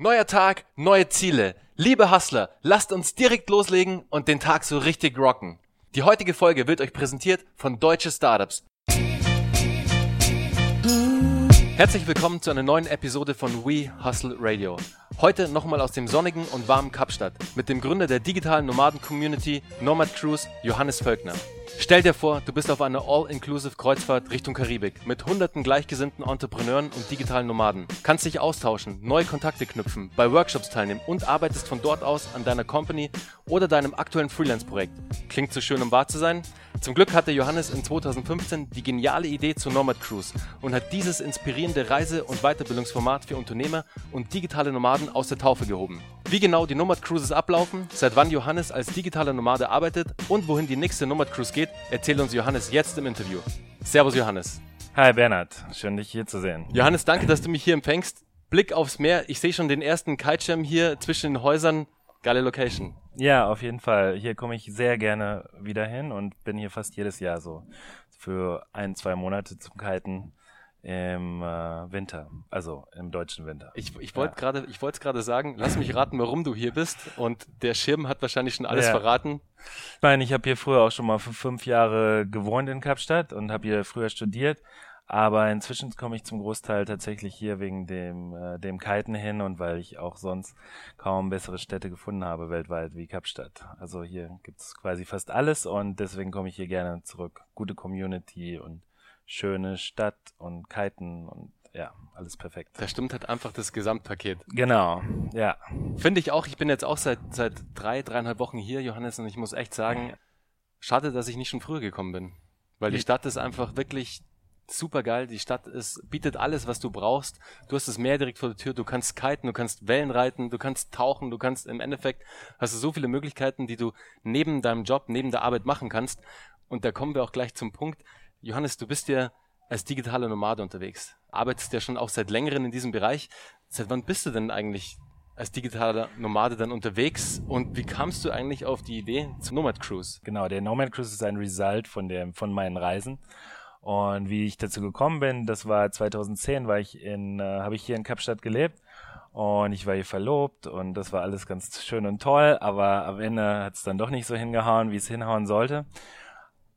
Neuer Tag, neue Ziele. Liebe Hustler, lasst uns direkt loslegen und den Tag so richtig rocken. Die heutige Folge wird euch präsentiert von Deutsche Startups. Herzlich willkommen zu einer neuen Episode von We Hustle Radio. Heute nochmal aus dem sonnigen und warmen Kapstadt mit dem Gründer der digitalen Nomaden-Community Nomad Cruise, Johannes Völkner. Stell dir vor, du bist auf einer All-Inclusive Kreuzfahrt Richtung Karibik mit hunderten gleichgesinnten Entrepreneuren und digitalen Nomaden. Kannst dich austauschen, neue Kontakte knüpfen, bei Workshops teilnehmen und arbeitest von dort aus an deiner Company oder deinem aktuellen Freelance-Projekt. Klingt zu schön, um wahr zu sein? Zum Glück hatte Johannes in 2015 die geniale Idee zur Nomad Cruise und hat dieses inspirierende Reise- und Weiterbildungsformat für Unternehmer und digitale Nomaden aus der Taufe gehoben. Wie genau die Nomad Cruises ablaufen, seit wann Johannes als digitaler Nomade arbeitet und wohin die nächste Nomad Cruise geht, erzählt uns Johannes jetzt im Interview. Servus Johannes. Hi Bernhard, schön dich hier zu sehen. Johannes, danke, dass du mich hier empfängst. Blick aufs Meer, ich sehe schon den ersten Kitesham hier zwischen den Häusern. Geile Location. Ja, auf jeden Fall. Hier komme ich sehr gerne wieder hin und bin hier fast jedes Jahr so für ein, zwei Monate zum Kiten im äh, Winter, also im deutschen Winter. Ich, ich wollte ja. gerade, ich wollte gerade sagen, lass mich raten, warum du hier bist. Und der Schirm hat wahrscheinlich schon alles ja. verraten. Ich meine, ich habe hier früher auch schon mal für fünf Jahre gewohnt in Kapstadt und habe hier früher studiert. Aber inzwischen komme ich zum Großteil tatsächlich hier wegen dem, äh, dem Kiten hin und weil ich auch sonst kaum bessere Städte gefunden habe weltweit wie Kapstadt. Also hier gibt's quasi fast alles und deswegen komme ich hier gerne zurück. Gute Community und schöne Stadt und Kiten und ja, alles perfekt. Da stimmt halt einfach das Gesamtpaket. Genau, ja. Finde ich auch. Ich bin jetzt auch seit, seit drei, dreieinhalb Wochen hier, Johannes, und ich muss echt sagen, schade, dass ich nicht schon früher gekommen bin. Weil die Stadt ist einfach wirklich super geil. Die Stadt ist, bietet alles, was du brauchst. Du hast das Meer direkt vor der Tür. Du kannst kiten, du kannst Wellen reiten, du kannst tauchen, du kannst im Endeffekt hast du so viele Möglichkeiten, die du neben deinem Job, neben der Arbeit machen kannst. Und da kommen wir auch gleich zum Punkt. Johannes, du bist ja als digitaler Nomade unterwegs. Arbeitest ja schon auch seit längerem in diesem Bereich. Seit wann bist du denn eigentlich als digitaler Nomade dann unterwegs und wie kamst du eigentlich auf die Idee zum Nomad Cruise? Genau, der Nomad Cruise ist ein Result von der, von meinen Reisen. Und wie ich dazu gekommen bin, das war 2010, war ich in, äh, habe ich hier in Kapstadt gelebt und ich war hier verlobt und das war alles ganz schön und toll, aber am Ende hat es dann doch nicht so hingehauen, wie es hinhauen sollte.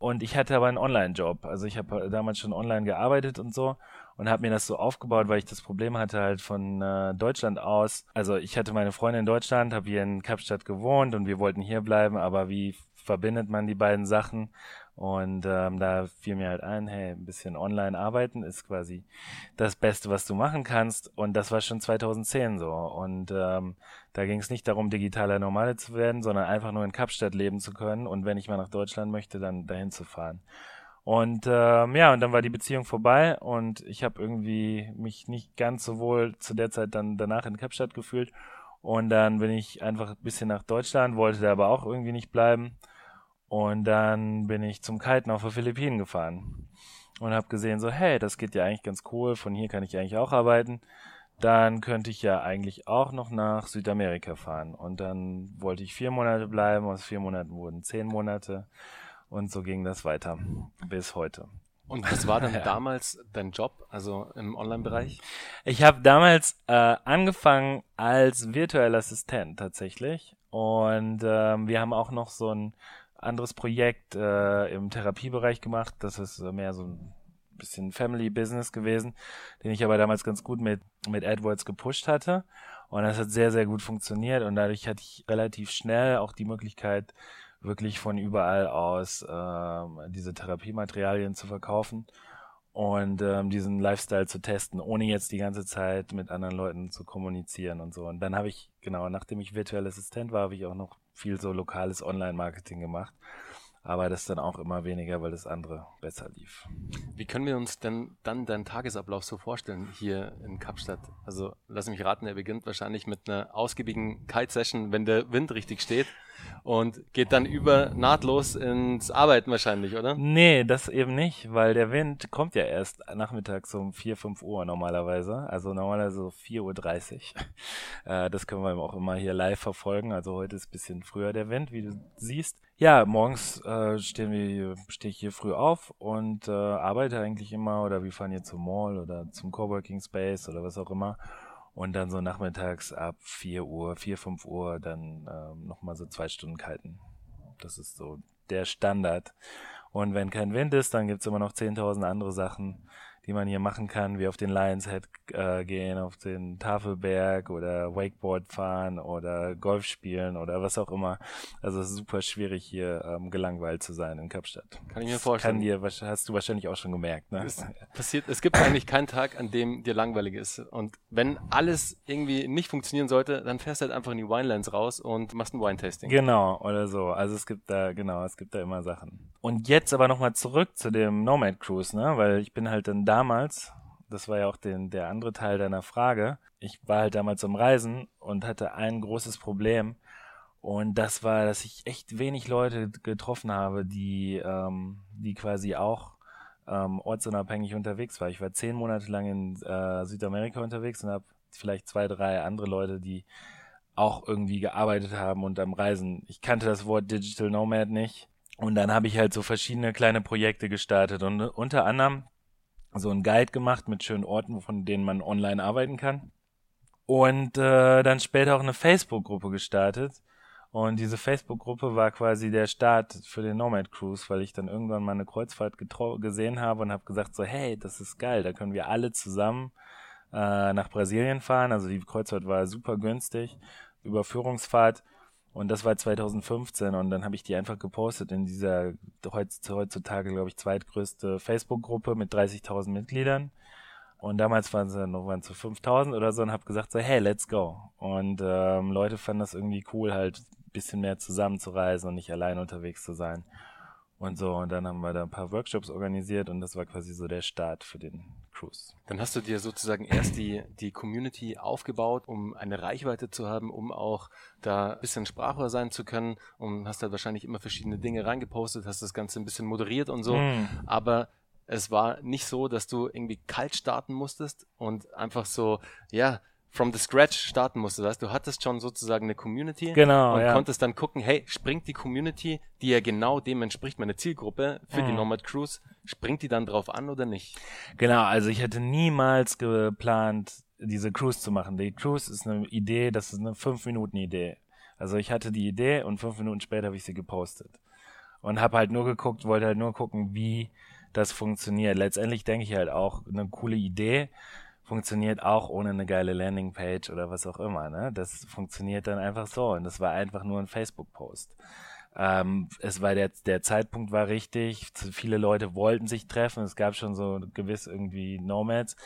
Und ich hatte aber einen Online-Job. Also ich habe damals schon online gearbeitet und so und habe mir das so aufgebaut, weil ich das Problem hatte halt von äh, Deutschland aus. Also ich hatte meine Freundin in Deutschland, habe hier in Kapstadt gewohnt und wir wollten hier bleiben, aber wie verbindet man die beiden Sachen? Und ähm, da fiel mir halt ein, hey, ein bisschen online arbeiten ist quasi das Beste, was du machen kannst. Und das war schon 2010 so. Und ähm, da ging es nicht darum, digitaler Normale zu werden, sondern einfach nur in Kapstadt leben zu können und wenn ich mal nach Deutschland möchte, dann dahin zu fahren. Und ähm, ja, und dann war die Beziehung vorbei und ich habe irgendwie mich nicht ganz so wohl zu der Zeit dann danach in Kapstadt gefühlt. Und dann bin ich einfach ein bisschen nach Deutschland, wollte da aber auch irgendwie nicht bleiben. Und dann bin ich zum Kiten auf den Philippinen gefahren und habe gesehen, so, hey, das geht ja eigentlich ganz cool, von hier kann ich eigentlich auch arbeiten. Dann könnte ich ja eigentlich auch noch nach Südamerika fahren. Und dann wollte ich vier Monate bleiben, aus vier Monaten wurden zehn Monate. Und so ging das weiter bis heute. Und was war dann ja. damals dein Job, also im Online-Bereich? Ich habe damals äh, angefangen als virtueller Assistent tatsächlich. Und ähm, wir haben auch noch so ein anderes Projekt äh, im Therapiebereich gemacht. Das ist äh, mehr so ein bisschen Family Business gewesen, den ich aber damals ganz gut mit, mit AdWords gepusht hatte. Und das hat sehr, sehr gut funktioniert und dadurch hatte ich relativ schnell auch die Möglichkeit, wirklich von überall aus äh, diese Therapiematerialien zu verkaufen und ähm, diesen Lifestyle zu testen, ohne jetzt die ganze Zeit mit anderen Leuten zu kommunizieren und so. Und dann habe ich, genau, nachdem ich virtuell Assistent war, habe ich auch noch viel so lokales Online-Marketing gemacht. Aber das dann auch immer weniger, weil das andere besser lief. Wie können wir uns denn dann deinen Tagesablauf so vorstellen hier in Kapstadt? Also lass mich raten, er beginnt wahrscheinlich mit einer ausgiebigen Kite-Session, wenn der Wind richtig steht und geht dann über nahtlos ins Arbeiten wahrscheinlich, oder? Nee, das eben nicht, weil der Wind kommt ja erst nachmittags um 4, 5 Uhr normalerweise. Also normalerweise so 4.30 Uhr. Äh, das können wir auch immer hier live verfolgen. Also heute ist bisschen früher der Wind, wie du siehst. Ja, morgens äh, stehen wir, stehe ich hier früh auf und äh, arbeite eigentlich immer oder wir fahren hier zum Mall oder zum Coworking Space oder was auch immer Und dann so nachmittags ab 4 Uhr, 4, 5 Uhr dann ähm, nochmal so zwei Stunden kiten. Das ist so der Standard. Und wenn kein Wind ist, dann gibt's immer noch 10.000 andere Sachen die man hier machen kann, wie auf den Lions Head äh, gehen, auf den Tafelberg oder Wakeboard fahren oder Golf spielen oder was auch immer. Also es ist super schwierig hier ähm, gelangweilt zu sein in Kapstadt. Kann ich mir vorstellen. Kann dir, hast du wahrscheinlich auch schon gemerkt. Ne? Es passiert, es gibt eigentlich keinen Tag, an dem dir langweilig ist. Und wenn alles irgendwie nicht funktionieren sollte, dann fährst du halt einfach in die Winelands raus und machst ein Wine-Tasting. Genau, oder so. Also es gibt da, genau, es gibt da immer Sachen. Und jetzt aber nochmal zurück zu dem Nomad Cruise, ne? Weil ich bin halt dann damals, das war ja auch den, der andere Teil deiner Frage, ich war halt damals am Reisen und hatte ein großes Problem. Und das war, dass ich echt wenig Leute getroffen habe, die, ähm, die quasi auch ähm, ortsunabhängig unterwegs war. Ich war zehn Monate lang in äh, Südamerika unterwegs und habe vielleicht zwei, drei andere Leute, die auch irgendwie gearbeitet haben und am Reisen. Ich kannte das Wort Digital Nomad nicht. Und dann habe ich halt so verschiedene kleine Projekte gestartet und unter anderem so ein Guide gemacht mit schönen Orten, von denen man online arbeiten kann. Und äh, dann später auch eine Facebook-Gruppe gestartet. Und diese Facebook-Gruppe war quasi der Start für den Nomad Cruise, weil ich dann irgendwann mal eine Kreuzfahrt gesehen habe und habe gesagt so, hey, das ist geil, da können wir alle zusammen äh, nach Brasilien fahren. Also die Kreuzfahrt war super günstig, Überführungsfahrt und das war 2015 und dann habe ich die einfach gepostet in dieser heutzutage, glaube ich, zweitgrößte Facebook-Gruppe mit 30.000 Mitgliedern. Und damals waren sie noch waren zu 5000 oder so und habe gesagt so, hey, let's go. Und ähm, Leute fanden das irgendwie cool, halt ein bisschen mehr zusammenzureisen und nicht allein unterwegs zu sein und so. Und dann haben wir da ein paar Workshops organisiert und das war quasi so der Start für den Cruise. Dann hast du dir sozusagen erst die, die Community aufgebaut, um eine Reichweite zu haben, um auch da ein bisschen Sprachrohr sein zu können und hast halt wahrscheinlich immer verschiedene Dinge reingepostet, hast das Ganze ein bisschen moderiert und so. Mm. Aber es war nicht so, dass du irgendwie kalt starten musstest und einfach so, ja, from the scratch starten musstest. Weißt, du hattest schon sozusagen eine Community genau, und ja. konntest dann gucken, hey, springt die Community, die ja genau dem entspricht, meine Zielgruppe für mhm. die Nomad Cruise, springt die dann drauf an oder nicht? Genau, also ich hätte niemals geplant, diese Cruise zu machen. Die Cruise ist eine Idee, das ist eine 5-Minuten-Idee. Also ich hatte die Idee und fünf Minuten später habe ich sie gepostet. Und habe halt nur geguckt, wollte halt nur gucken, wie das funktioniert. Letztendlich denke ich halt auch eine coole Idee funktioniert auch ohne eine geile Landingpage oder was auch immer. Ne? Das funktioniert dann einfach so und das war einfach nur ein Facebook-Post. Ähm, es war der, der Zeitpunkt war richtig, viele Leute wollten sich treffen, es gab schon so gewiss irgendwie Nomads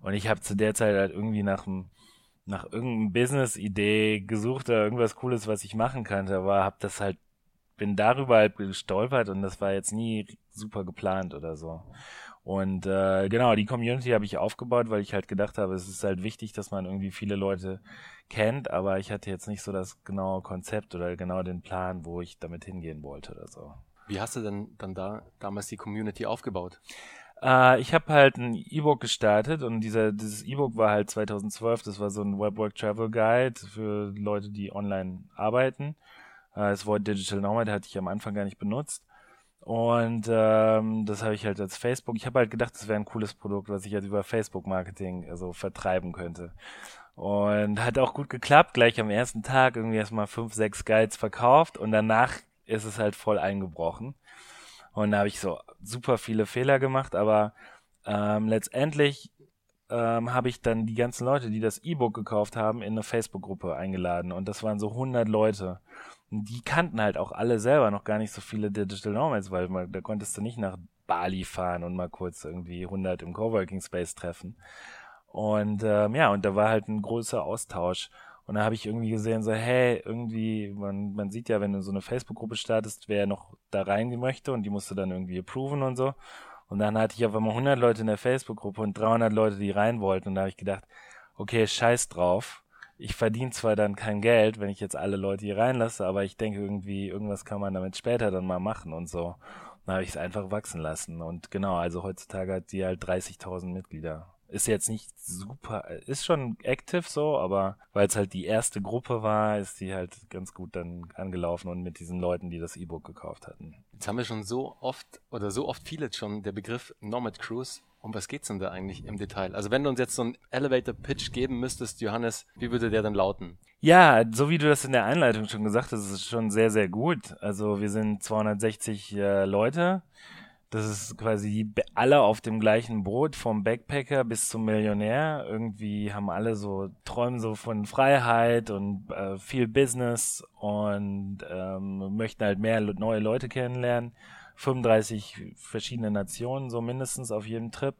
und ich habe zu der Zeit halt irgendwie nach einem nach irgendeinem Business-Idee gesucht oder irgendwas Cooles, was ich machen könnte, aber habe das halt bin darüber halt gestolpert und das war jetzt nie super geplant oder so. Und äh, genau, die Community habe ich aufgebaut, weil ich halt gedacht habe, es ist halt wichtig, dass man irgendwie viele Leute kennt, aber ich hatte jetzt nicht so das genaue Konzept oder genau den Plan, wo ich damit hingehen wollte oder so. Wie hast du denn dann da damals die Community aufgebaut? Äh, ich habe halt ein E-Book gestartet und dieser, dieses E-Book war halt 2012, das war so ein Webwork Travel Guide für Leute, die online arbeiten. Äh, das Wort Digital Nomad hatte ich am Anfang gar nicht benutzt. Und ähm, das habe ich halt als Facebook. Ich habe halt gedacht, das wäre ein cooles Produkt, was ich halt über Facebook-Marketing also vertreiben könnte. Und hat auch gut geklappt. Gleich am ersten Tag irgendwie erstmal fünf, sechs Guides verkauft und danach ist es halt voll eingebrochen. Und da habe ich so super viele Fehler gemacht, aber ähm, letztendlich ähm, habe ich dann die ganzen Leute, die das E-Book gekauft haben, in eine Facebook-Gruppe eingeladen. Und das waren so 100 Leute die kannten halt auch alle selber noch gar nicht so viele Digital Nomads, weil man, da konntest du nicht nach Bali fahren und mal kurz irgendwie 100 im Coworking Space treffen. Und ähm, ja, und da war halt ein großer Austausch. Und da habe ich irgendwie gesehen, so, hey, irgendwie, man, man sieht ja, wenn du so eine Facebook-Gruppe startest, wer noch da reingehen möchte und die musst du dann irgendwie approven und so. Und dann hatte ich auf einmal 100 Leute in der Facebook-Gruppe und 300 Leute, die rein wollten. Und da habe ich gedacht, okay, scheiß drauf ich verdiene zwar dann kein Geld, wenn ich jetzt alle Leute hier reinlasse, aber ich denke irgendwie, irgendwas kann man damit später dann mal machen und so. Dann habe ich es einfach wachsen lassen. Und genau, also heutzutage hat die halt 30.000 Mitglieder. Ist jetzt nicht super, ist schon active so, aber weil es halt die erste Gruppe war, ist die halt ganz gut dann angelaufen und mit diesen Leuten, die das E-Book gekauft hatten. Jetzt haben wir schon so oft oder so oft viele schon der Begriff Nomad Cruise Um was geht's denn da eigentlich im Detail? Also wenn du uns jetzt so einen Elevator-Pitch geben müsstest, Johannes, wie würde der dann lauten? Ja, so wie du das in der Einleitung schon gesagt hast, ist es schon sehr, sehr gut. Also wir sind 260 äh, Leute. Das ist quasi alle auf dem gleichen Boot, vom Backpacker bis zum Millionär. Irgendwie haben alle so Träume so von Freiheit und äh, viel Business und ähm, möchten halt mehr neue Leute kennenlernen. 35 verschiedene Nationen, so mindestens auf jedem Trip.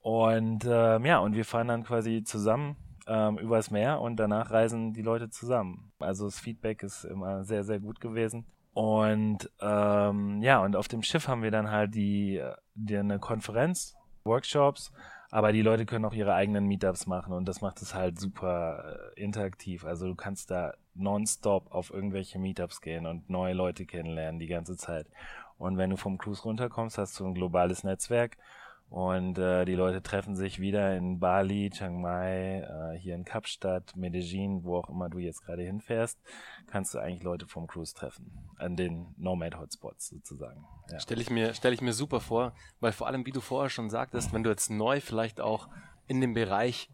Und äh, ja, und wir fahren dann quasi zusammen ähm, übers Meer und danach reisen die Leute zusammen. Also das Feedback ist immer sehr, sehr gut gewesen. Und ähm, ja, und auf dem Schiff haben wir dann halt die, die eine Konferenz, Workshops, aber die Leute können auch ihre eigenen Meetups machen und das macht es halt super äh, interaktiv. Also du kannst da nonstop auf irgendwelche Meetups gehen und neue Leute kennenlernen die ganze Zeit. Und wenn du vom Cruise runterkommst, hast du ein globales Netzwerk und äh, die Leute treffen sich wieder in Bali, Chiang Mai, äh, hier in Kapstadt, Medellin, wo auch immer du jetzt gerade hinfährst, kannst du eigentlich Leute vom Cruise treffen. An den Nomad-Hotspots sozusagen. Ja. Stelle ich, mir, stell ich mir super vor, weil vor allem, wie du vorher schon sagtest, wenn du jetzt neu vielleicht auch in dem Bereich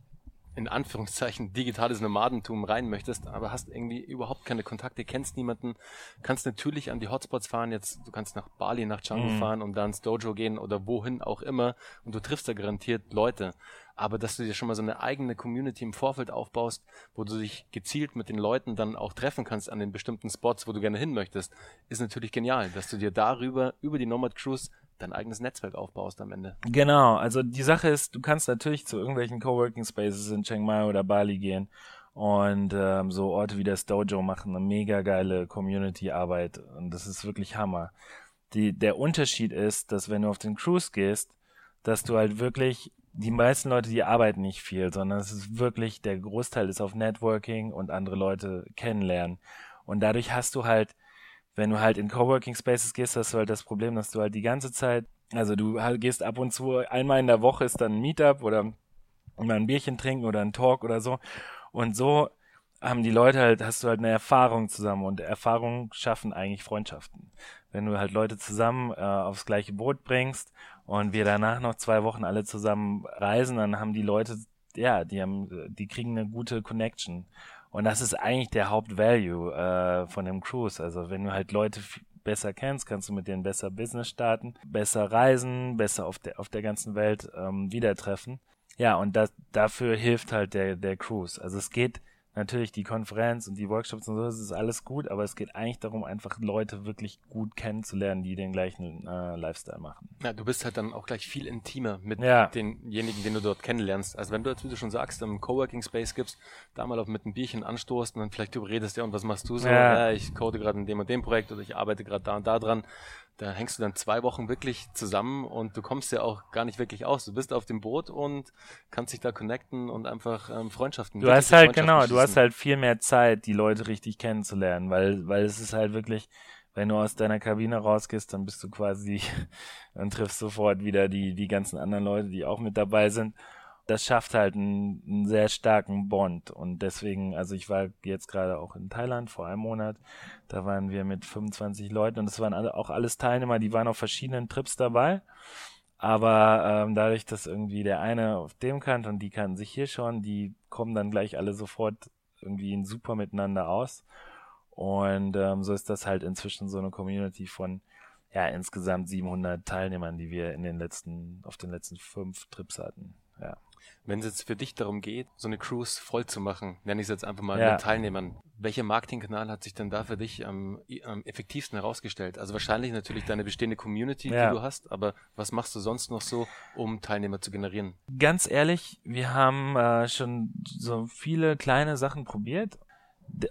in Anführungszeichen digitales Nomadentum rein möchtest, aber hast irgendwie überhaupt keine Kontakte, kennst niemanden, kannst natürlich an die Hotspots fahren, jetzt du kannst nach Bali, nach Canggu mhm. fahren und da ins Dojo gehen oder wohin auch immer und du triffst da garantiert Leute. Aber dass du dir schon mal so eine eigene Community im Vorfeld aufbaust, wo du dich gezielt mit den Leuten dann auch treffen kannst an den bestimmten Spots, wo du gerne hin möchtest, ist natürlich genial, dass du dir darüber, über die Nomad Cruise dein eigenes Netzwerk aufbaust am Ende. Genau, also die Sache ist, du kannst natürlich zu irgendwelchen Coworking Spaces in Chiang Mai oder Bali gehen und ähm, so Orte wie das Dojo machen eine mega geile Community-Arbeit und das ist wirklich Hammer. Die, der Unterschied ist, dass wenn du auf den Cruise gehst, dass du halt wirklich die meisten Leute, die arbeiten nicht viel, sondern es ist wirklich, der Großteil ist auf Networking und andere Leute kennenlernen. Und dadurch hast du halt wenn du halt in Coworking Spaces gehst, hast du halt das Problem, dass du halt die ganze Zeit, also du halt gehst ab und zu, einmal in der Woche ist dann ein Meetup oder mal ein Bierchen trinken oder ein Talk oder so. Und so haben die Leute halt, hast du halt eine Erfahrung zusammen und Erfahrungen schaffen eigentlich Freundschaften. Wenn du halt Leute zusammen äh, aufs gleiche Boot bringst und wir danach noch zwei Wochen alle zusammen reisen, dann haben die Leute, ja, die haben, die kriegen eine gute Connection. Und das ist eigentlich der Hauptvalue äh, von dem Cruise. Also wenn du halt Leute besser kennst, kannst du mit denen besser Business starten, besser reisen, besser auf der auf der ganzen Welt ähm, wieder treffen. Ja, und das, dafür hilft halt der der Cruise. Also es geht natürlich die Konferenz und die Workshops und so, das ist alles gut, aber es geht eigentlich darum, einfach Leute wirklich gut kennenzulernen, die den gleichen äh, Lifestyle machen. Ja, du bist halt dann auch gleich viel intimer mit ja. denjenigen, den du dort kennenlernst. Also wenn du jetzt, wie du schon sagst, im Coworking Space gibst, da mal auf mit einem Bierchen anstoßt und dann vielleicht überredest, ja, und was machst du so? Ja, ja ich code gerade in dem und dem Projekt oder ich arbeite gerade da und da dran da hängst du dann zwei Wochen wirklich zusammen und du kommst ja auch gar nicht wirklich aus. Du bist auf dem Boot und kannst dich da connecten und einfach ähm, Freundschaften. Du hast halt genau, du hast halt viel mehr Zeit, die Leute richtig kennenzulernen, weil weil es ist halt wirklich, wenn du aus deiner Kabine rausgehst, dann bist du quasi und triffst sofort wieder die die ganzen anderen Leute, die auch mit dabei sind das schafft halt einen, einen, sehr starken Bond. Und deswegen, also ich war jetzt gerade auch in Thailand vor einem Monat, da waren wir mit 25 Leuten und es waren alle, auch alles Teilnehmer, die waren auf verschiedenen Trips dabei. Aber ähm, dadurch, dass irgendwie der eine auf dem kannte und die kannten sich hier schon, die kommen dann gleich alle sofort irgendwie super miteinander aus. Und ähm, so ist das halt inzwischen so eine Community von ja insgesamt 700 Teilnehmern, die wir in den letzten auf den letzten fünf Trips hatten. Ja. Wenn es jetzt für dich darum geht, so eine Cruise voll zu machen, nenne ich es jetzt einfach mal ja. mit Teilnehmern, welcher Marketingkanal hat sich denn da für dich am, am effektivsten herausgestellt? Also wahrscheinlich natürlich deine bestehende Community, ja. die du hast, aber was machst du sonst noch so, um Teilnehmer zu generieren? Ganz ehrlich, wir haben äh, schon so viele kleine Sachen probiert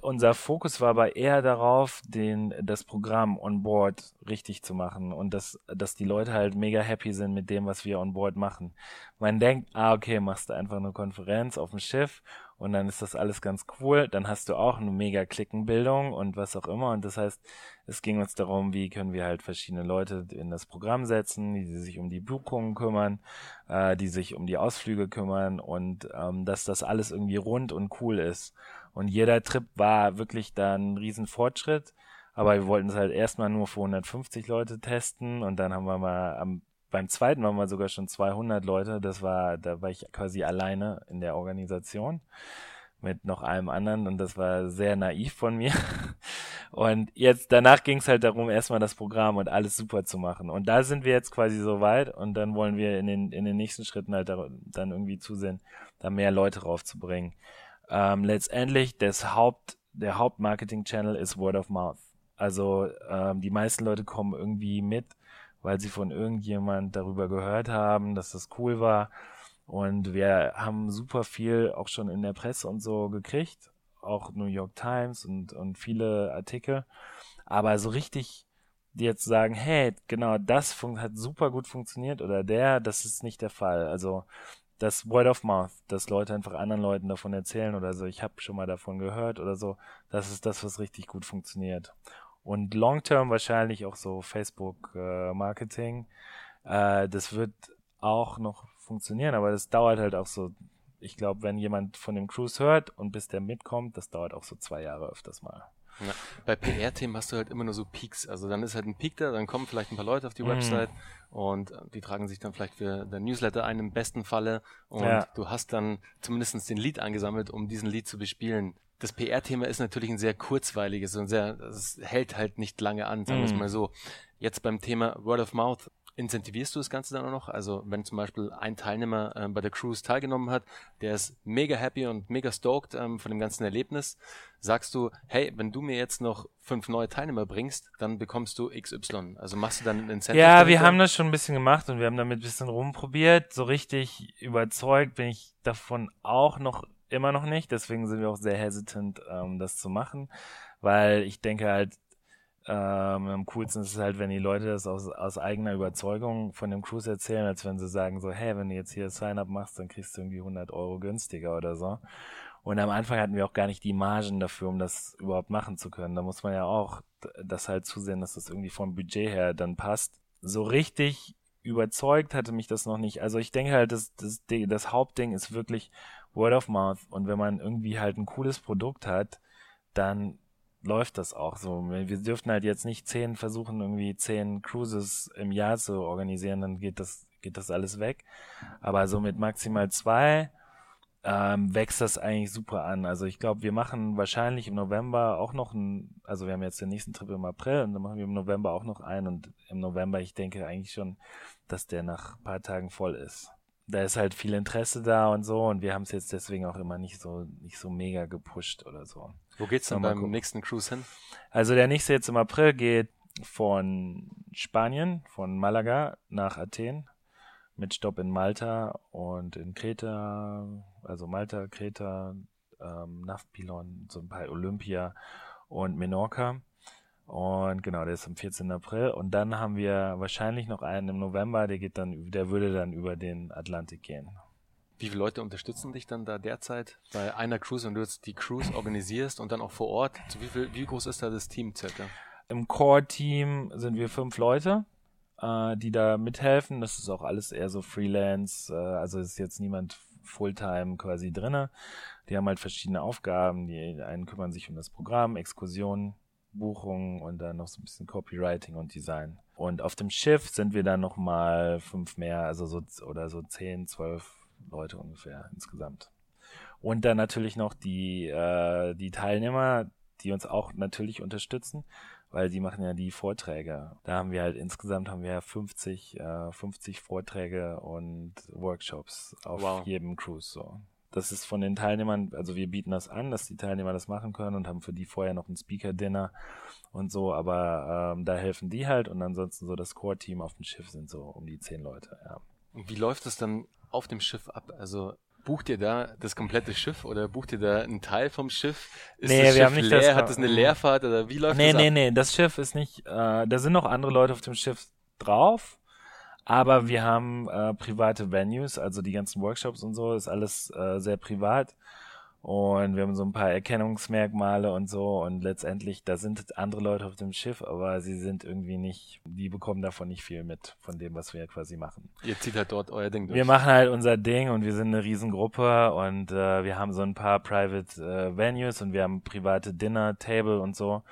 unser Fokus war aber eher darauf, den, das Programm on board richtig zu machen und dass, dass die Leute halt mega happy sind mit dem, was wir on board machen. Man denkt, ah, okay, machst du einfach eine Konferenz auf dem Schiff und dann ist das alles ganz cool. Dann hast du auch eine mega Klickenbildung und was auch immer. Und das heißt, es ging uns darum, wie können wir halt verschiedene Leute in das Programm setzen, die sich um die Buchungen kümmern, äh, die sich um die Ausflüge kümmern und ähm, dass das alles irgendwie rund und cool ist. Und jeder Trip war wirklich da ein Riesenfortschritt. Aber wir wollten es halt erstmal nur für 150 Leute testen und dann haben wir mal am beim zweiten waren wir sogar schon 200 Leute. Das war, da war ich quasi alleine in der Organisation mit noch einem anderen und das war sehr naiv von mir. Und jetzt danach ging es halt darum, erstmal das Programm und alles super zu machen. Und da sind wir jetzt quasi so weit und dann wollen wir in den, in den nächsten Schritten halt da, dann irgendwie zusehen, da mehr Leute raufzubringen. Ähm, letztendlich das Haupt, der Hauptmarketing-Channel ist Word of Mouth. Also ähm, die meisten Leute kommen irgendwie mit, weil sie von irgendjemand darüber gehört haben, dass das cool war und wir haben super viel auch schon in der Presse und so gekriegt, auch New York Times und, und viele Artikel. Aber so richtig jetzt sagen, hey, genau das hat super gut funktioniert oder der, das ist nicht der Fall. Also das Word of Mouth, dass Leute einfach anderen Leuten davon erzählen oder so, ich habe schon mal davon gehört oder so, das ist das, was richtig gut funktioniert. Und long term wahrscheinlich auch so Facebook äh, Marketing. Äh, das wird auch noch funktionieren, aber das dauert halt auch so. Ich glaube, wenn jemand von dem Cruise hört und bis der mitkommt, das dauert auch so zwei Jahre öfters mal. Ja, bei PR-Themen hast du halt immer nur so Peaks. Also dann ist halt ein Peak da, dann kommen vielleicht ein paar Leute auf die mm. Website und die tragen sich dann vielleicht für den Newsletter ein im besten Falle und ja. du hast dann zumindest den Lead angesammelt, um diesen Lead zu bespielen. Das PR-Thema ist natürlich ein sehr kurzweiliges und sehr, es hält halt nicht lange an, sagen wir es mal so. Jetzt beim Thema Word of Mouth incentivierst du das Ganze dann auch noch? Also wenn zum Beispiel ein Teilnehmer äh, bei der Cruise teilgenommen hat, der ist mega happy und mega stoked ähm, von dem ganzen Erlebnis, sagst du, hey, wenn du mir jetzt noch fünf neue Teilnehmer bringst, dann bekommst du XY. Also machst du dann ein Incentive? Ja, wir haben das schon ein bisschen gemacht und wir haben damit ein bisschen rumprobiert. So richtig überzeugt bin ich davon auch noch immer noch nicht. Deswegen sind wir auch sehr hesitant, ähm, das zu machen, weil ich denke halt, ähm, am coolsten ist es halt, wenn die Leute das aus, aus eigener Überzeugung von dem Cruise erzählen, als wenn sie sagen so, hey, wenn du jetzt hier Sign-up machst, dann kriegst du irgendwie 100 Euro günstiger oder so. Und am Anfang hatten wir auch gar nicht die Margen dafür, um das überhaupt machen zu können. Da muss man ja auch das halt zusehen, dass das irgendwie vom Budget her dann passt. So richtig überzeugt hatte mich das noch nicht. Also ich denke halt, das, das, das Hauptding ist wirklich Word of Mouth. Und wenn man irgendwie halt ein cooles Produkt hat, dann läuft das auch so. Wir dürften halt jetzt nicht zehn versuchen, irgendwie zehn Cruises im Jahr zu organisieren, dann geht das, geht das alles weg. Aber so mit maximal zwei ähm, wächst das eigentlich super an. Also ich glaube, wir machen wahrscheinlich im November auch noch ein, also wir haben jetzt den nächsten Trip im April und dann machen wir im November auch noch einen und im November, ich denke eigentlich schon, dass der nach paar Tagen voll ist. Da ist halt viel Interesse da und so und wir haben es jetzt deswegen auch immer nicht so, nicht so mega gepusht oder so. Wo geht's denn beim gucken. nächsten Cruise hin? Also der nächste jetzt im April geht von Spanien, von Malaga nach Athen mit Stopp in Malta und in Kreta, also Malta, Kreta, ähm, Navpilon, so ein paar Olympia und Menorca. Und genau, der ist am 14. April. Und dann haben wir wahrscheinlich noch einen im November, der geht dann, der würde dann über den Atlantik gehen. Wie viele Leute unterstützen dich dann da derzeit bei einer Cruise, wenn du jetzt die Cruise organisierst und dann auch vor Ort? Wie, viel, wie groß ist da das Team circa? Im Core-Team sind wir fünf Leute, äh, die da mithelfen. Das ist auch alles eher so Freelance, äh, also ist jetzt niemand Fulltime quasi drinne. Die haben halt verschiedene Aufgaben. Die einen kümmern sich um das Programm, Exkursionen, Buchungen und dann noch so ein bisschen Copywriting und Design. Und auf dem Schiff sind wir dann noch mal fünf mehr, also so oder so zehn, zwölf Leute ungefähr insgesamt. Und dann natürlich noch die, äh, die Teilnehmer, die uns auch natürlich unterstützen, weil die machen ja die Vorträge. Da haben wir halt insgesamt haben wir 50, äh, 50 Vorträge und Workshops auf wow. jedem Cruise so. Das ist von den Teilnehmern, also wir bieten das an, dass die Teilnehmer das machen können und haben für die vorher noch ein Speaker-Dinner und so, aber ähm, da helfen die halt und ansonsten so das Core-Team auf dem Schiff sind so um die zehn Leute, ja. Wie läuft es dann auf dem Schiff ab? Also bucht ihr da das komplette Schiff oder bucht ihr da einen Teil vom Schiff? Ist nee, das wir Schiff haben nicht leer? Das, Hat es eine Leerfahrt oder wie läuft nee, das? Nee, nee, nee, das Schiff ist nicht, äh, da sind noch andere Leute auf dem Schiff drauf, aber wir haben äh, private Venues, also die ganzen Workshops und so, ist alles äh, sehr privat. Und wir haben so ein paar Erkennungsmerkmale und so. Und letztendlich, da sind andere Leute auf dem Schiff, aber sie sind irgendwie nicht, die bekommen davon nicht viel mit, von dem, was wir quasi machen. Ihr zieht halt dort euer Ding durch. Wir machen halt unser Ding und wir sind eine Riesengruppe und äh, wir haben so ein paar Private äh, Venues und wir haben private Dinner, Table und so.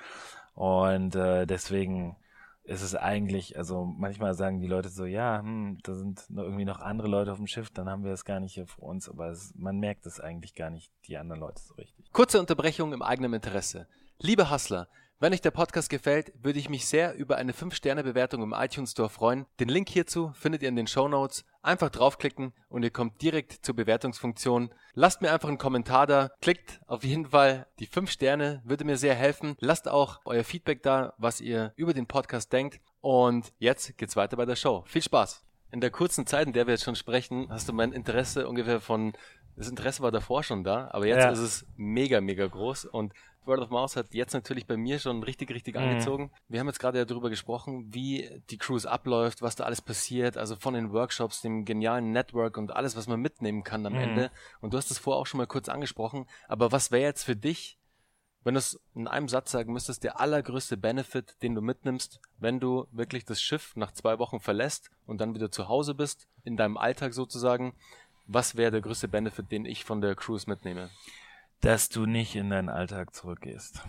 Und äh, deswegen ist es eigentlich, also manchmal sagen die Leute so, ja, hm, da sind irgendwie noch andere Leute auf dem Schiff, dann haben wir es gar nicht hier für uns, aber es, man merkt es eigentlich gar nicht, die anderen Leute so richtig. Kurze Unterbrechung im eigenen Interesse. Liebe Hustler, wenn euch der Podcast gefällt, würde ich mich sehr über eine 5-Sterne-Bewertung im iTunes Store freuen. Den Link hierzu findet ihr in den Show Notes. Einfach draufklicken und ihr kommt direkt zur Bewertungsfunktion. Lasst mir einfach einen Kommentar da. Klickt auf jeden Fall die 5 Sterne, würde mir sehr helfen. Lasst auch euer Feedback da, was ihr über den Podcast denkt. Und jetzt geht's weiter bei der Show. Viel Spaß! In der kurzen Zeit, in der wir jetzt schon sprechen, hast du mein Interesse ungefähr von das Interesse war davor schon da, aber jetzt ja. ist es mega, mega groß und World of Mouse hat jetzt natürlich bei mir schon richtig, richtig mhm. angezogen. Wir haben jetzt gerade ja darüber gesprochen, wie die Cruise abläuft, was da alles passiert, also von den Workshops, dem genialen Network und alles, was man mitnehmen kann am mhm. Ende. Und du hast es vorher auch schon mal kurz angesprochen, aber was wäre jetzt für dich, wenn du es in einem Satz sagen müsstest, der allergrößte Benefit, den du mitnimmst, wenn du wirklich das Schiff nach zwei Wochen verlässt und dann wieder zu Hause bist, in deinem Alltag sozusagen, was wäre der größte Benefit, den ich von der Cruise mitnehme? dass du nicht in deinen Alltag zurückgehst.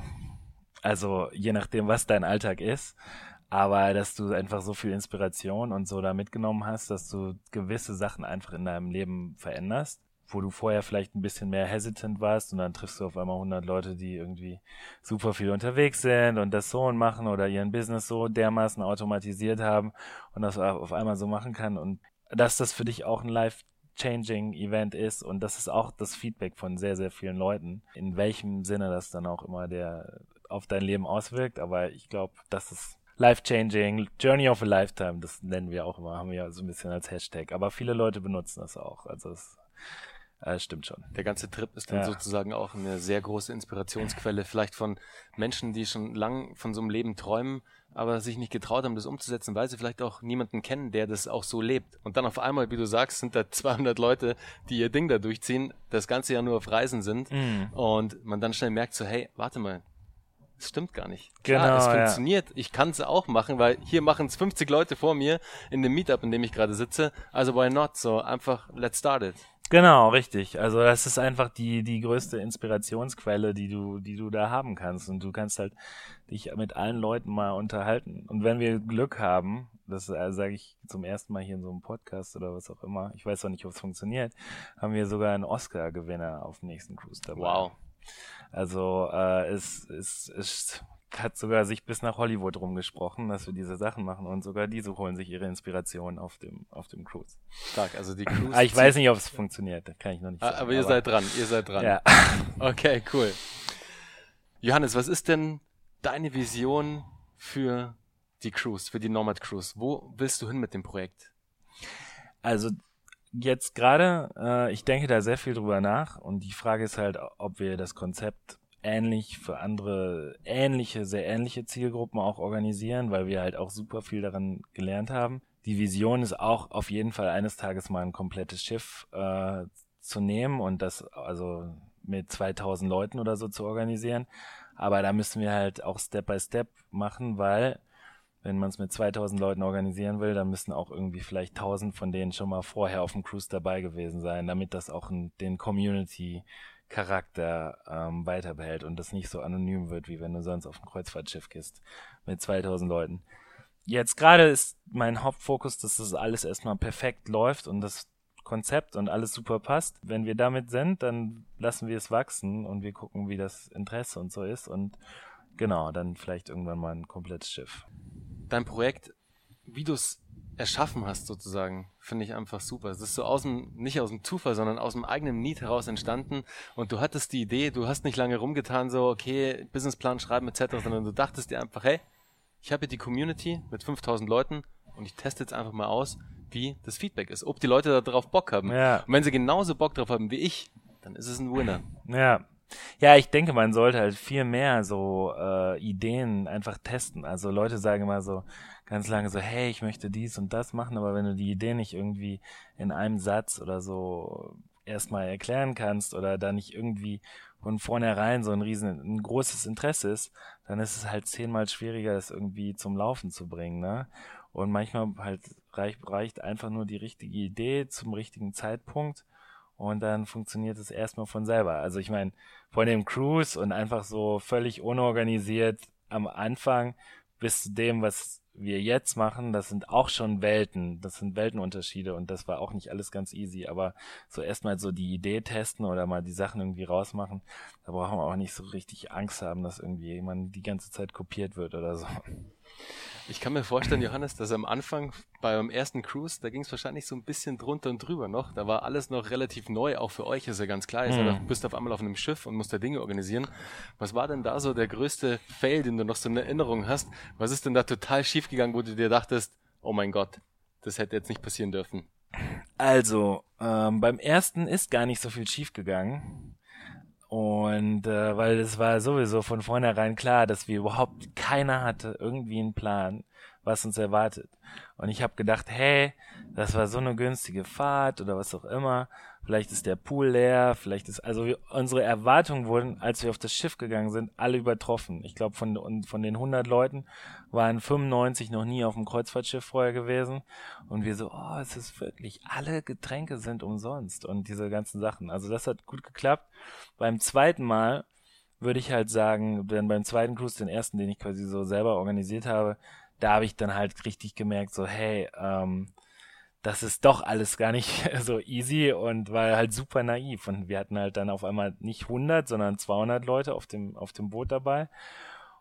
Also je nachdem, was dein Alltag ist, aber dass du einfach so viel Inspiration und so da mitgenommen hast, dass du gewisse Sachen einfach in deinem Leben veränderst, wo du vorher vielleicht ein bisschen mehr hesitant warst und dann triffst du auf einmal 100 Leute, die irgendwie super viel unterwegs sind und das so und machen oder ihren Business so dermaßen automatisiert haben und das auf einmal so machen kann und dass das für dich auch ein Life changing Event ist. Und das ist auch das Feedback von sehr, sehr vielen Leuten, in welchem Sinne das dann auch immer der auf dein Leben auswirkt, aber ich glaube, das ist life-changing, Journey of a Lifetime, das nennen wir auch immer, haben wir ja so ein bisschen als Hashtag, aber viele Leute benutzen das auch, also es äh, stimmt schon. Der ganze Trip ist dann ja. sozusagen auch eine sehr große Inspirationsquelle, vielleicht von Menschen, die schon lang von so einem Leben träumen, aber sich nicht getraut haben, das umzusetzen, weil sie vielleicht auch niemanden kennen, der das auch so lebt. Und dann auf einmal, wie du sagst, sind da 200 Leute, die ihr Ding da durchziehen, das ganze Jahr nur auf Reisen sind mm. und man dann schnell merkt so, hey, warte mal, das stimmt gar nicht. Klar, genau, es funktioniert. Ja. Ich kann es auch machen, weil hier machen es 50 Leute vor mir in dem Meetup, in dem ich gerade sitze. Also why not? So einfach, let's start it. Genau, richtig. Also das ist einfach die, die größte Inspirationsquelle, die du, die du da haben kannst. Und du kannst halt dich mit allen Leuten mal unterhalten. Und wenn wir Glück haben, das äh, sage ich zum ersten Mal hier in so einem Podcast oder was auch immer, ich weiß auch nicht, ob es funktioniert, haben wir sogar einen Oscar-Gewinner auf dem nächsten Cruise dabei. Wow. Also äh, es, es, es hat sogar sich bis nach Hollywood rumgesprochen, dass wir diese Sachen machen und sogar diese holen sich ihre Inspiration auf dem auf dem Cruise. Stark, also die Cruise. Ah, ich weiß nicht, ob es funktioniert, das kann ich noch nicht ah, sagen. Aber ihr aber seid dran, ihr seid dran. Ja. Okay, cool. Johannes, was ist denn deine Vision für die Cruise, für die Nomad Cruise? Wo willst du hin mit dem Projekt? Also jetzt gerade, äh, ich denke da sehr viel drüber nach und die Frage ist halt, ob wir das Konzept ähnlich für andere ähnliche, sehr ähnliche Zielgruppen auch organisieren, weil wir halt auch super viel daran gelernt haben. Die Vision ist auch auf jeden Fall eines Tages mal ein komplettes Schiff äh, zu nehmen und das also mit 2000 Leuten oder so zu organisieren. Aber da müssen wir halt auch Step by Step machen, weil wenn man es mit 2000 Leuten organisieren will, dann müssen auch irgendwie vielleicht 1000 von denen schon mal vorher auf dem Cruise dabei gewesen sein, damit das auch in den Community Charakter ähm, weiterbehält und das nicht so anonym wird, wie wenn du sonst auf ein Kreuzfahrtschiff gehst mit 2000 Leuten. Jetzt gerade ist mein Hauptfokus, dass das alles erstmal perfekt läuft und das Konzept und alles super passt. Wenn wir damit sind, dann lassen wir es wachsen und wir gucken, wie das Interesse und so ist und genau, dann vielleicht irgendwann mal ein komplettes Schiff. Dein Projekt, wie du es erschaffen hast, sozusagen, finde ich einfach super. Es ist so aus dem, nicht aus dem Zufall, sondern aus dem eigenen Need heraus entstanden. Und du hattest die Idee, du hast nicht lange rumgetan, so, okay, Businessplan schreiben etc., sondern du dachtest dir einfach, hey, ich habe hier die Community mit 5000 Leuten und ich teste jetzt einfach mal aus, wie das Feedback ist, ob die Leute da drauf Bock haben. Ja. Und wenn sie genauso Bock drauf haben wie ich, dann ist es ein Winner. Ja, ja, ich denke, man sollte halt viel mehr so äh, Ideen einfach testen. Also Leute sagen immer so ganz lange so, hey, ich möchte dies und das machen, aber wenn du die Idee nicht irgendwie in einem Satz oder so erstmal erklären kannst oder da nicht irgendwie von vornherein so ein riesen, ein großes Interesse ist, dann ist es halt zehnmal schwieriger, das irgendwie zum Laufen zu bringen, ne? Und manchmal halt reicht, reicht einfach nur die richtige Idee zum richtigen Zeitpunkt und dann funktioniert es erstmal von selber. Also ich meine, von dem Cruise und einfach so völlig unorganisiert am Anfang bis zu dem, was wir jetzt machen, das sind auch schon Welten, das sind Weltenunterschiede und das war auch nicht alles ganz easy, aber so erstmal so die Idee testen oder mal die Sachen irgendwie rausmachen, da brauchen wir auch nicht so richtig Angst haben, dass irgendwie jemand die ganze Zeit kopiert wird oder so. Ich kann mir vorstellen, Johannes, dass am Anfang bei eurem ersten Cruise, da ging es wahrscheinlich so ein bisschen drunter und drüber noch. Da war alles noch relativ neu, auch für euch ist ja ganz klar. Ihr mhm. bist auf einmal auf einem Schiff und musst da Dinge organisieren. Was war denn da so der größte Fail, den du noch so in Erinnerung hast? Was ist denn da total schief gegangen, wo du dir dachtest, oh mein Gott, das hätte jetzt nicht passieren dürfen? Also, ähm, beim ersten ist gar nicht so viel schief gegangen. Und äh, weil es war sowieso von vornherein klar, dass wir überhaupt keiner hatte irgendwie einen Plan, was uns erwartet. Und ich habe gedacht, hey, das war so eine günstige Fahrt oder was auch immer. Vielleicht ist der Pool leer, vielleicht ist also wir, unsere Erwartungen wurden, als wir auf das Schiff gegangen sind, alle übertroffen. Ich glaube von von den 100 Leuten waren 95 noch nie auf dem Kreuzfahrtschiff vorher gewesen und wir so, oh, es ist wirklich alle Getränke sind umsonst und diese ganzen Sachen. Also das hat gut geklappt. Beim zweiten Mal würde ich halt sagen, denn beim zweiten Cruise, den ersten, den ich quasi so selber organisiert habe, da habe ich dann halt richtig gemerkt, so, hey, ähm, das ist doch alles gar nicht so easy und war halt super naiv. Und wir hatten halt dann auf einmal nicht 100, sondern 200 Leute auf dem, auf dem Boot dabei.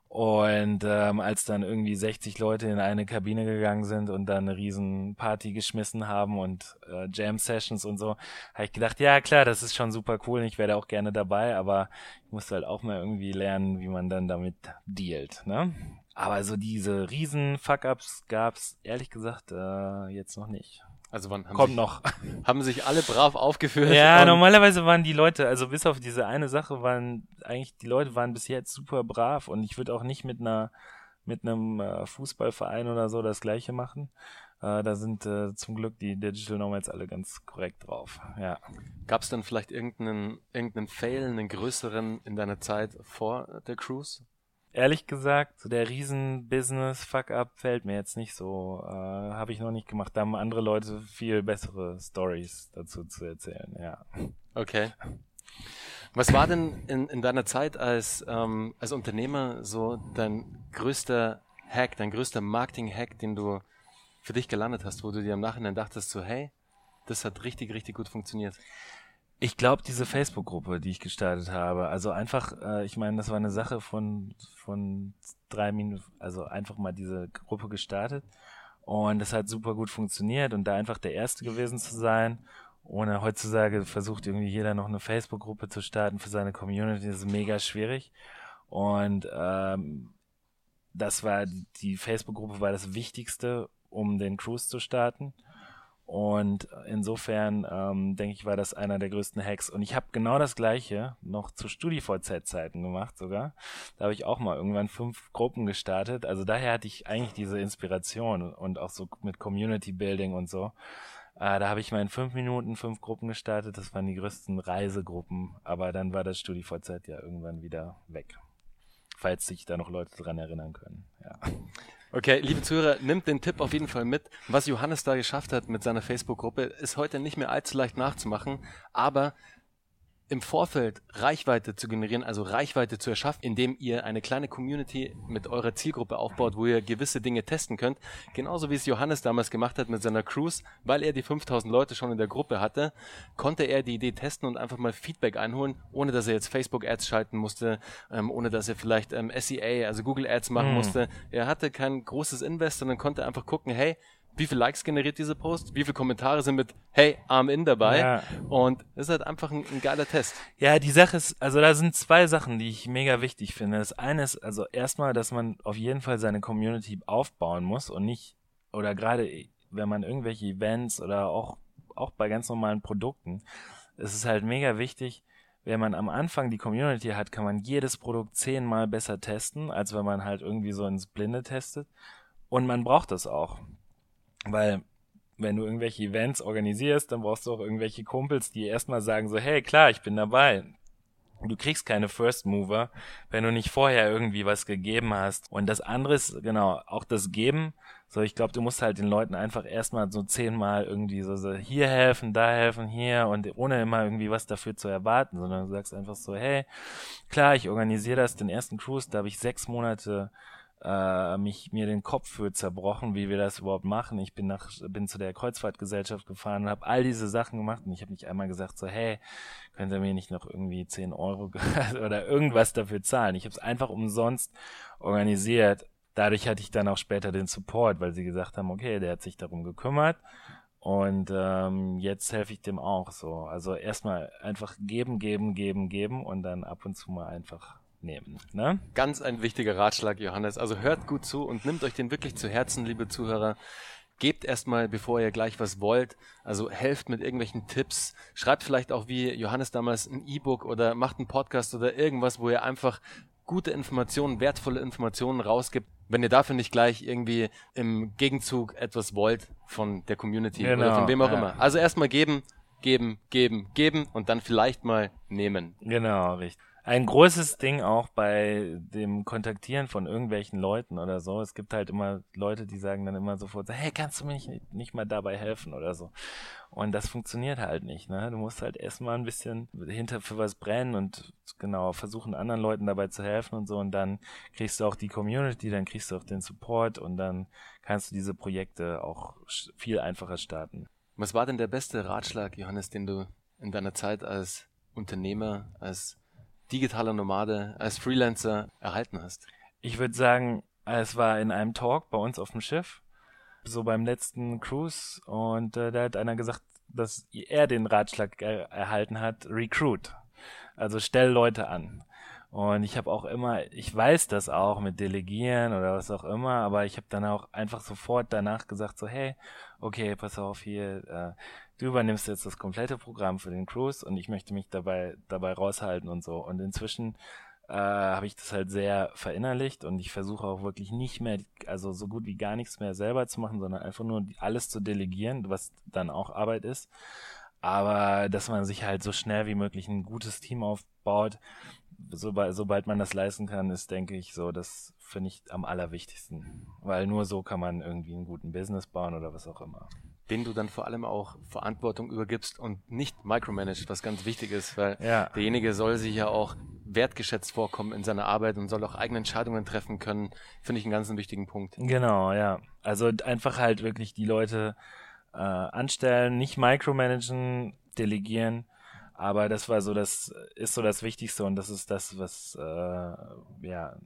Und ähm, als dann irgendwie 60 Leute in eine Kabine gegangen sind und dann eine riesen Party geschmissen haben und äh, Jam Sessions und so, habe ich gedacht, ja klar, das ist schon super cool und ich werde auch gerne dabei, aber ich musste halt auch mal irgendwie lernen, wie man dann damit dealt. Ne? Aber so diese riesen Fuck-Ups gab's ehrlich gesagt äh, jetzt noch nicht. Also wann haben Kommt sich, noch. Haben sich alle brav aufgeführt? Ja, normalerweise waren die Leute, also bis auf diese eine Sache waren eigentlich die Leute waren bis jetzt super brav und ich würde auch nicht mit einer mit einem äh, Fußballverein oder so das gleiche machen. Äh, da sind äh, zum Glück die Digital Nomads alle ganz korrekt drauf. Ja. Gab es dann vielleicht irgendeinen irgendeinen Fail, einen größeren in deiner Zeit vor der Cruise? Ehrlich gesagt, so der Riesen-Business-Fuck-up fällt mir jetzt nicht so. Äh, Habe ich noch nicht gemacht. Da haben andere Leute viel bessere Stories dazu zu erzählen, ja. Okay. Was war denn in, in deiner Zeit als, ähm, als Unternehmer so dein größter Hack, dein größter Marketing-Hack, den du für dich gelandet hast, wo du dir im Nachhinein dachtest, so hey, das hat richtig, richtig gut funktioniert? Ich glaube, diese Facebook-Gruppe, die ich gestartet habe, also einfach, äh, ich meine, das war eine Sache von, von drei Minuten, also einfach mal diese Gruppe gestartet. Und das hat super gut funktioniert und da einfach der Erste gewesen zu sein, ohne heutzutage versucht irgendwie jeder noch eine Facebook-Gruppe zu starten für seine Community, das ist mega schwierig. Und ähm, das war, die Facebook-Gruppe war das Wichtigste, um den Cruise zu starten. Und insofern ähm, denke ich, war das einer der größten Hacks. Und ich habe genau das gleiche noch zu StudiVZ-Zeiten gemacht sogar. Da habe ich auch mal irgendwann fünf Gruppen gestartet. Also daher hatte ich eigentlich diese Inspiration und auch so mit Community Building und so. Äh, da habe ich mal in fünf Minuten fünf Gruppen gestartet. Das waren die größten Reisegruppen. Aber dann war das StudiVZ ja irgendwann wieder weg. Falls sich da noch Leute dran erinnern können. Ja. Okay, liebe Zuhörer, nimmt den Tipp auf jeden Fall mit. Was Johannes da geschafft hat mit seiner Facebook-Gruppe, ist heute nicht mehr allzu leicht nachzumachen, aber im Vorfeld Reichweite zu generieren, also Reichweite zu erschaffen, indem ihr eine kleine Community mit eurer Zielgruppe aufbaut, wo ihr gewisse Dinge testen könnt. Genauso wie es Johannes damals gemacht hat mit seiner Cruise, weil er die 5000 Leute schon in der Gruppe hatte, konnte er die Idee testen und einfach mal Feedback einholen, ohne dass er jetzt Facebook Ads schalten musste, ähm, ohne dass er vielleicht ähm, SEA, also Google Ads machen mhm. musste. Er hatte kein großes Invest, sondern konnte einfach gucken, hey, wie viele Likes generiert diese Post, wie viele Kommentare sind mit Hey, I'm in dabei. Ja. Und das ist halt einfach ein, ein, geiler Test. Ja, die Sache ist, also da sind zwei Sachen, die ich mega wichtig finde. Das eine ist, also erstmal, dass man auf jeden Fall seine Community aufbauen muss und nicht, oder gerade wenn man irgendwelche Events oder auch, auch bei ganz normalen Produkten, es ist halt mega wichtig, wenn man am Anfang die Community hat, kann man jedes Produkt zehnmal besser testen, als wenn man halt irgendwie so ins Blinde testet. Und man braucht das auch. Weil wenn du irgendwelche Events organisierst, dann brauchst du auch irgendwelche Kumpels, die erstmal sagen so, hey, klar, ich bin dabei. Du kriegst keine First Mover, wenn du nicht vorher irgendwie was gegeben hast. Und das andere ist, genau, auch das Geben. So, ich glaube, du musst halt den Leuten einfach erstmal so zehnmal irgendwie so, so hier helfen, da helfen, hier und ohne immer irgendwie was dafür zu erwarten, sondern du sagst einfach so, hey, klar, ich organisiere das, den ersten Cruise, da habe ich sechs Monate äh, mich mir den Kopf für zerbrochen, wie wir das überhaupt machen. Ich bin nach bin zu der Kreuzfahrtgesellschaft gefahren und habe all diese Sachen gemacht und ich habe nicht einmal gesagt so hey könnt ihr mir nicht noch irgendwie 10 Euro oder irgendwas dafür zahlen. Ich habe es einfach umsonst organisiert. Dadurch hatte ich dann auch später den Support, weil sie gesagt haben okay der hat sich darum gekümmert und ähm, jetzt helfe ich dem auch so. Also erstmal einfach geben, geben, geben, geben und dann ab und zu mal einfach nehmen. Ne? Ganz ein wichtiger Ratschlag, Johannes. Also hört gut zu und nimmt euch den wirklich zu Herzen, liebe Zuhörer. Gebt erstmal, bevor ihr gleich was wollt. Also helft mit irgendwelchen Tipps. Schreibt vielleicht auch wie Johannes damals ein E-Book oder macht einen Podcast oder irgendwas, wo ihr einfach gute Informationen, wertvolle Informationen rausgibt, wenn ihr dafür nicht gleich irgendwie im Gegenzug etwas wollt von der Community genau, oder von wem auch ja. immer. Also erstmal geben, geben, geben, geben und dann vielleicht mal nehmen. Genau, richtig ein großes Ding auch bei dem Kontaktieren von irgendwelchen Leuten oder so. Es gibt halt immer Leute, die sagen dann immer sofort, hey, kannst du mir nicht, nicht mal dabei helfen oder so. Und das funktioniert halt nicht. Ne? Du musst halt erstmal ein bisschen hinter für was brennen und genau versuchen, anderen Leuten dabei zu helfen und so. Und dann kriegst du auch die Community, dann kriegst du auch den Support und dann kannst du diese Projekte auch viel einfacher starten. Was war denn der beste Ratschlag, Johannes, den du in deiner Zeit als Unternehmer, als digitaler Nomade, als Freelancer erhalten hast? Ich würde sagen, es war in einem Talk bei uns auf dem Schiff, so beim letzten Cruise, und äh, da hat einer gesagt, dass er den Ratschlag er erhalten hat, Recruit. Also stell Leute an. Und ich habe auch immer, ich weiß das auch mit Delegieren oder was auch immer, aber ich habe dann auch einfach sofort danach gesagt, so, hey, okay, pass auf hier, äh, du übernimmst jetzt das komplette Programm für den Cruise und ich möchte mich dabei, dabei raushalten und so. Und inzwischen äh, habe ich das halt sehr verinnerlicht und ich versuche auch wirklich nicht mehr, also so gut wie gar nichts mehr selber zu machen, sondern einfach nur alles zu delegieren, was dann auch Arbeit ist. Aber dass man sich halt so schnell wie möglich ein gutes Team aufbaut, sobald, sobald man das leisten kann, ist, denke ich, so, das finde ich am allerwichtigsten. Weil nur so kann man irgendwie einen guten Business bauen oder was auch immer den du dann vor allem auch Verantwortung übergibst und nicht micromanaged, was ganz wichtig ist, weil ja. derjenige soll sich ja auch wertgeschätzt vorkommen in seiner Arbeit und soll auch eigene Entscheidungen treffen können, finde ich einen ganz wichtigen Punkt. Genau, ja. Also einfach halt wirklich die Leute äh, anstellen, nicht micromanagen, delegieren, aber das war so das ist so das Wichtigste und das ist das, was äh, ja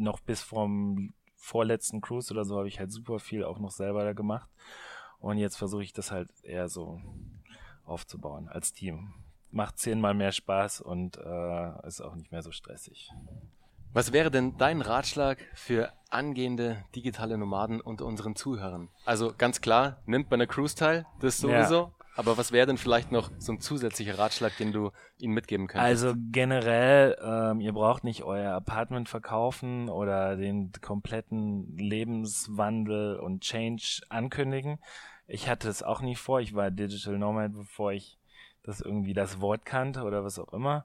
noch bis vom vorletzten Cruise oder so habe ich halt super viel auch noch selber da gemacht. Und jetzt versuche ich das halt eher so aufzubauen als Team. Macht zehnmal mehr Spaß und äh, ist auch nicht mehr so stressig. Was wäre denn dein Ratschlag für angehende digitale Nomaden unter unseren Zuhörern? Also ganz klar, nimmt bei einer Cruise teil, das sowieso. Ja. Aber was wäre denn vielleicht noch so ein zusätzlicher Ratschlag, den du ihnen mitgeben könntest? Also generell, ähm, ihr braucht nicht euer Apartment verkaufen oder den kompletten Lebenswandel und Change ankündigen. Ich hatte es auch nie vor. Ich war Digital Nomad, bevor ich das irgendwie das Wort kannte oder was auch immer.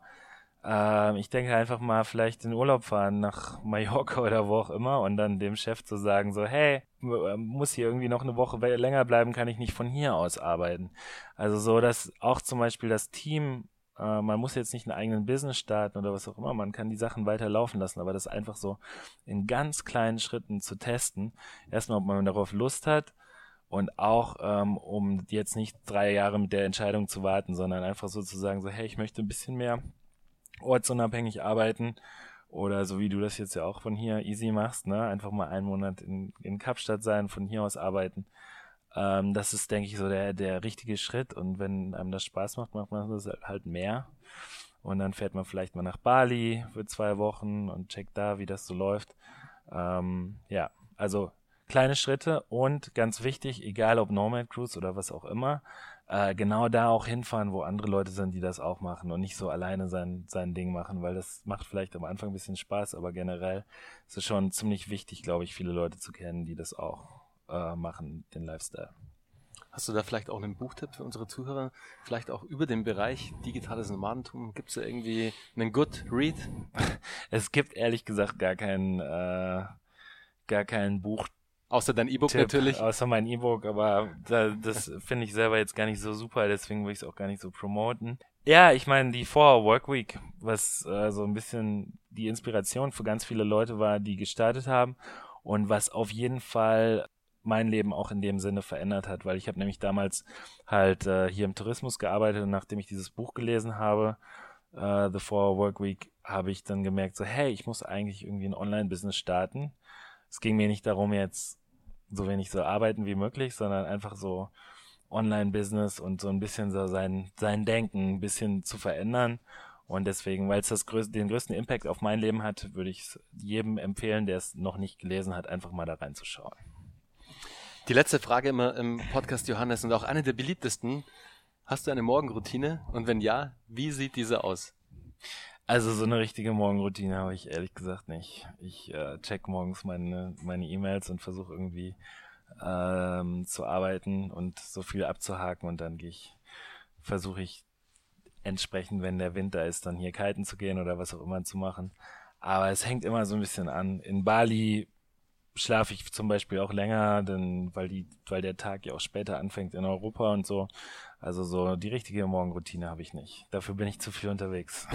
Ähm, ich denke einfach mal vielleicht in Urlaub fahren nach Mallorca oder wo auch immer und dann dem Chef zu sagen so, hey, äh, muss hier irgendwie noch eine Woche länger bleiben, kann ich nicht von hier aus arbeiten. Also so, dass auch zum Beispiel das Team äh, man muss jetzt nicht einen eigenen Business starten oder was auch immer, man kann die Sachen weiter laufen lassen, aber das einfach so in ganz kleinen Schritten zu testen. Erstmal, ob man darauf Lust hat und auch ähm, um jetzt nicht drei Jahre mit der Entscheidung zu warten, sondern einfach sozusagen so, hey, ich möchte ein bisschen mehr ortsunabhängig arbeiten oder so wie du das jetzt ja auch von hier easy machst, ne, einfach mal einen Monat in, in Kapstadt sein, von hier aus arbeiten. Ähm, das ist, denke ich, so der, der richtige Schritt und wenn einem das Spaß macht, macht man das halt mehr. Und dann fährt man vielleicht mal nach Bali für zwei Wochen und checkt da, wie das so läuft. Ähm, ja, also kleine Schritte und ganz wichtig, egal ob Nomad Cruise oder was auch immer, äh, genau da auch hinfahren, wo andere Leute sind, die das auch machen und nicht so alleine sein, sein Ding machen, weil das macht vielleicht am Anfang ein bisschen Spaß, aber generell ist es schon ziemlich wichtig, glaube ich, viele Leute zu kennen, die das auch äh, machen, den Lifestyle. Hast du da vielleicht auch einen Buchtipp für unsere Zuhörer? Vielleicht auch über den Bereich digitales Nomadentum? Gibt es da irgendwie einen Good Read? Es gibt ehrlich gesagt gar keinen, äh, gar keinen Buch Außer dein E-Book natürlich. Außer mein E-Book, aber da, das finde ich selber jetzt gar nicht so super, deswegen will ich es auch gar nicht so promoten. Ja, ich meine, die Four Work Week, was äh, so ein bisschen die Inspiration für ganz viele Leute war, die gestartet haben und was auf jeden Fall mein Leben auch in dem Sinne verändert hat, weil ich habe nämlich damals halt äh, hier im Tourismus gearbeitet und nachdem ich dieses Buch gelesen habe, äh, The Four Work Week, habe ich dann gemerkt, so hey, ich muss eigentlich irgendwie ein Online-Business starten. Es ging mir nicht darum, jetzt so wenig so arbeiten wie möglich, sondern einfach so Online-Business und so ein bisschen so sein, sein Denken ein bisschen zu verändern. Und deswegen, weil es das größ den größten Impact auf mein Leben hat, würde ich es jedem empfehlen, der es noch nicht gelesen hat, einfach mal da reinzuschauen. Die letzte Frage immer im Podcast Johannes und auch eine der beliebtesten. Hast du eine Morgenroutine? Und wenn ja, wie sieht diese aus? Also so eine richtige Morgenroutine habe ich ehrlich gesagt nicht. Ich äh, check morgens meine meine E-Mails und versuche irgendwie ähm, zu arbeiten und so viel abzuhaken und dann gehe ich versuche ich entsprechend, wenn der Winter ist, dann hier kiten zu gehen oder was auch immer zu machen. Aber es hängt immer so ein bisschen an. In Bali schlafe ich zum Beispiel auch länger, denn weil die, weil der Tag ja auch später anfängt in Europa und so. Also so die richtige Morgenroutine habe ich nicht. Dafür bin ich zu viel unterwegs.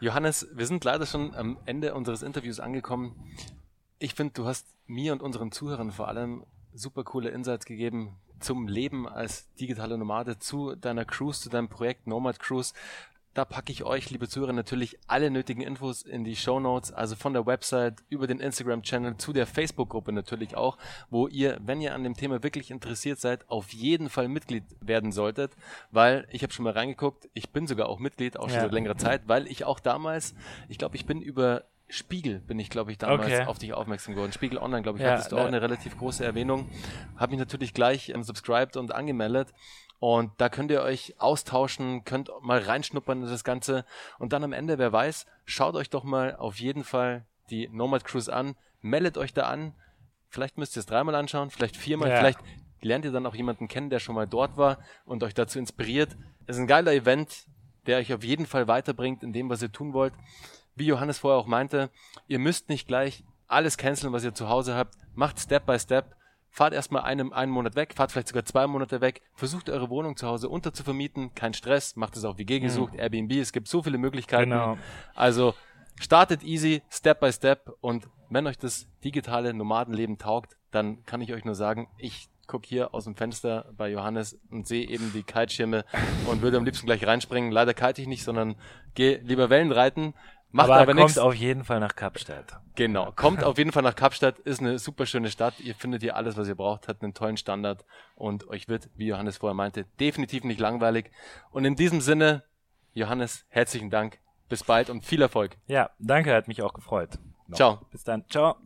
Johannes, wir sind leider schon am Ende unseres Interviews angekommen. Ich finde, du hast mir und unseren Zuhörern vor allem super coole Insights gegeben zum Leben als digitale Nomade, zu deiner Cruise, zu deinem Projekt Nomad Cruise. Da packe ich euch, liebe Zuhörer, natürlich alle nötigen Infos in die Show Notes, also von der Website über den Instagram-Channel zu der Facebook-Gruppe natürlich auch, wo ihr, wenn ihr an dem Thema wirklich interessiert seid, auf jeden Fall Mitglied werden solltet, weil ich habe schon mal reingeguckt, ich bin sogar auch Mitglied, auch schon ja. seit längerer Zeit, weil ich auch damals, ich glaube, ich bin über Spiegel bin ich, glaube ich, damals okay. auf dich aufmerksam geworden. Spiegel Online, glaube ich, ja, hattest du auch eine relativ große Erwähnung. Habe mich natürlich gleich ähm, subscribed und angemeldet. Und da könnt ihr euch austauschen, könnt mal reinschnuppern in das Ganze. Und dann am Ende, wer weiß, schaut euch doch mal auf jeden Fall die Nomad Cruise an, meldet euch da an. Vielleicht müsst ihr es dreimal anschauen, vielleicht viermal, ja. vielleicht lernt ihr dann auch jemanden kennen, der schon mal dort war und euch dazu inspiriert. Es ist ein geiler Event, der euch auf jeden Fall weiterbringt in dem, was ihr tun wollt. Wie Johannes vorher auch meinte, ihr müsst nicht gleich alles canceln, was ihr zu Hause habt. Macht Step by Step fahrt erstmal einen, einen Monat weg, fahrt vielleicht sogar zwei Monate weg, versucht eure Wohnung zu Hause unterzuvermieten, kein Stress, macht es auch WG gesucht, mhm. Airbnb, es gibt so viele Möglichkeiten. Genau. Also startet easy, Step by Step und wenn euch das digitale Nomadenleben taugt, dann kann ich euch nur sagen, ich gucke hier aus dem Fenster bei Johannes und sehe eben die Kiteschirme und würde am liebsten gleich reinspringen. Leider kite ich nicht, sondern gehe lieber Wellen reiten. Macht aber, aber kommt nix. auf jeden Fall nach Kapstadt. Genau, kommt auf jeden Fall nach Kapstadt, ist eine super schöne Stadt. Ihr findet hier alles, was ihr braucht, hat einen tollen Standard und euch wird, wie Johannes vorher meinte, definitiv nicht langweilig. Und in diesem Sinne, Johannes, herzlichen Dank. Bis bald und viel Erfolg. Ja, danke, hat mich auch gefreut. No. Ciao. Bis dann. Ciao.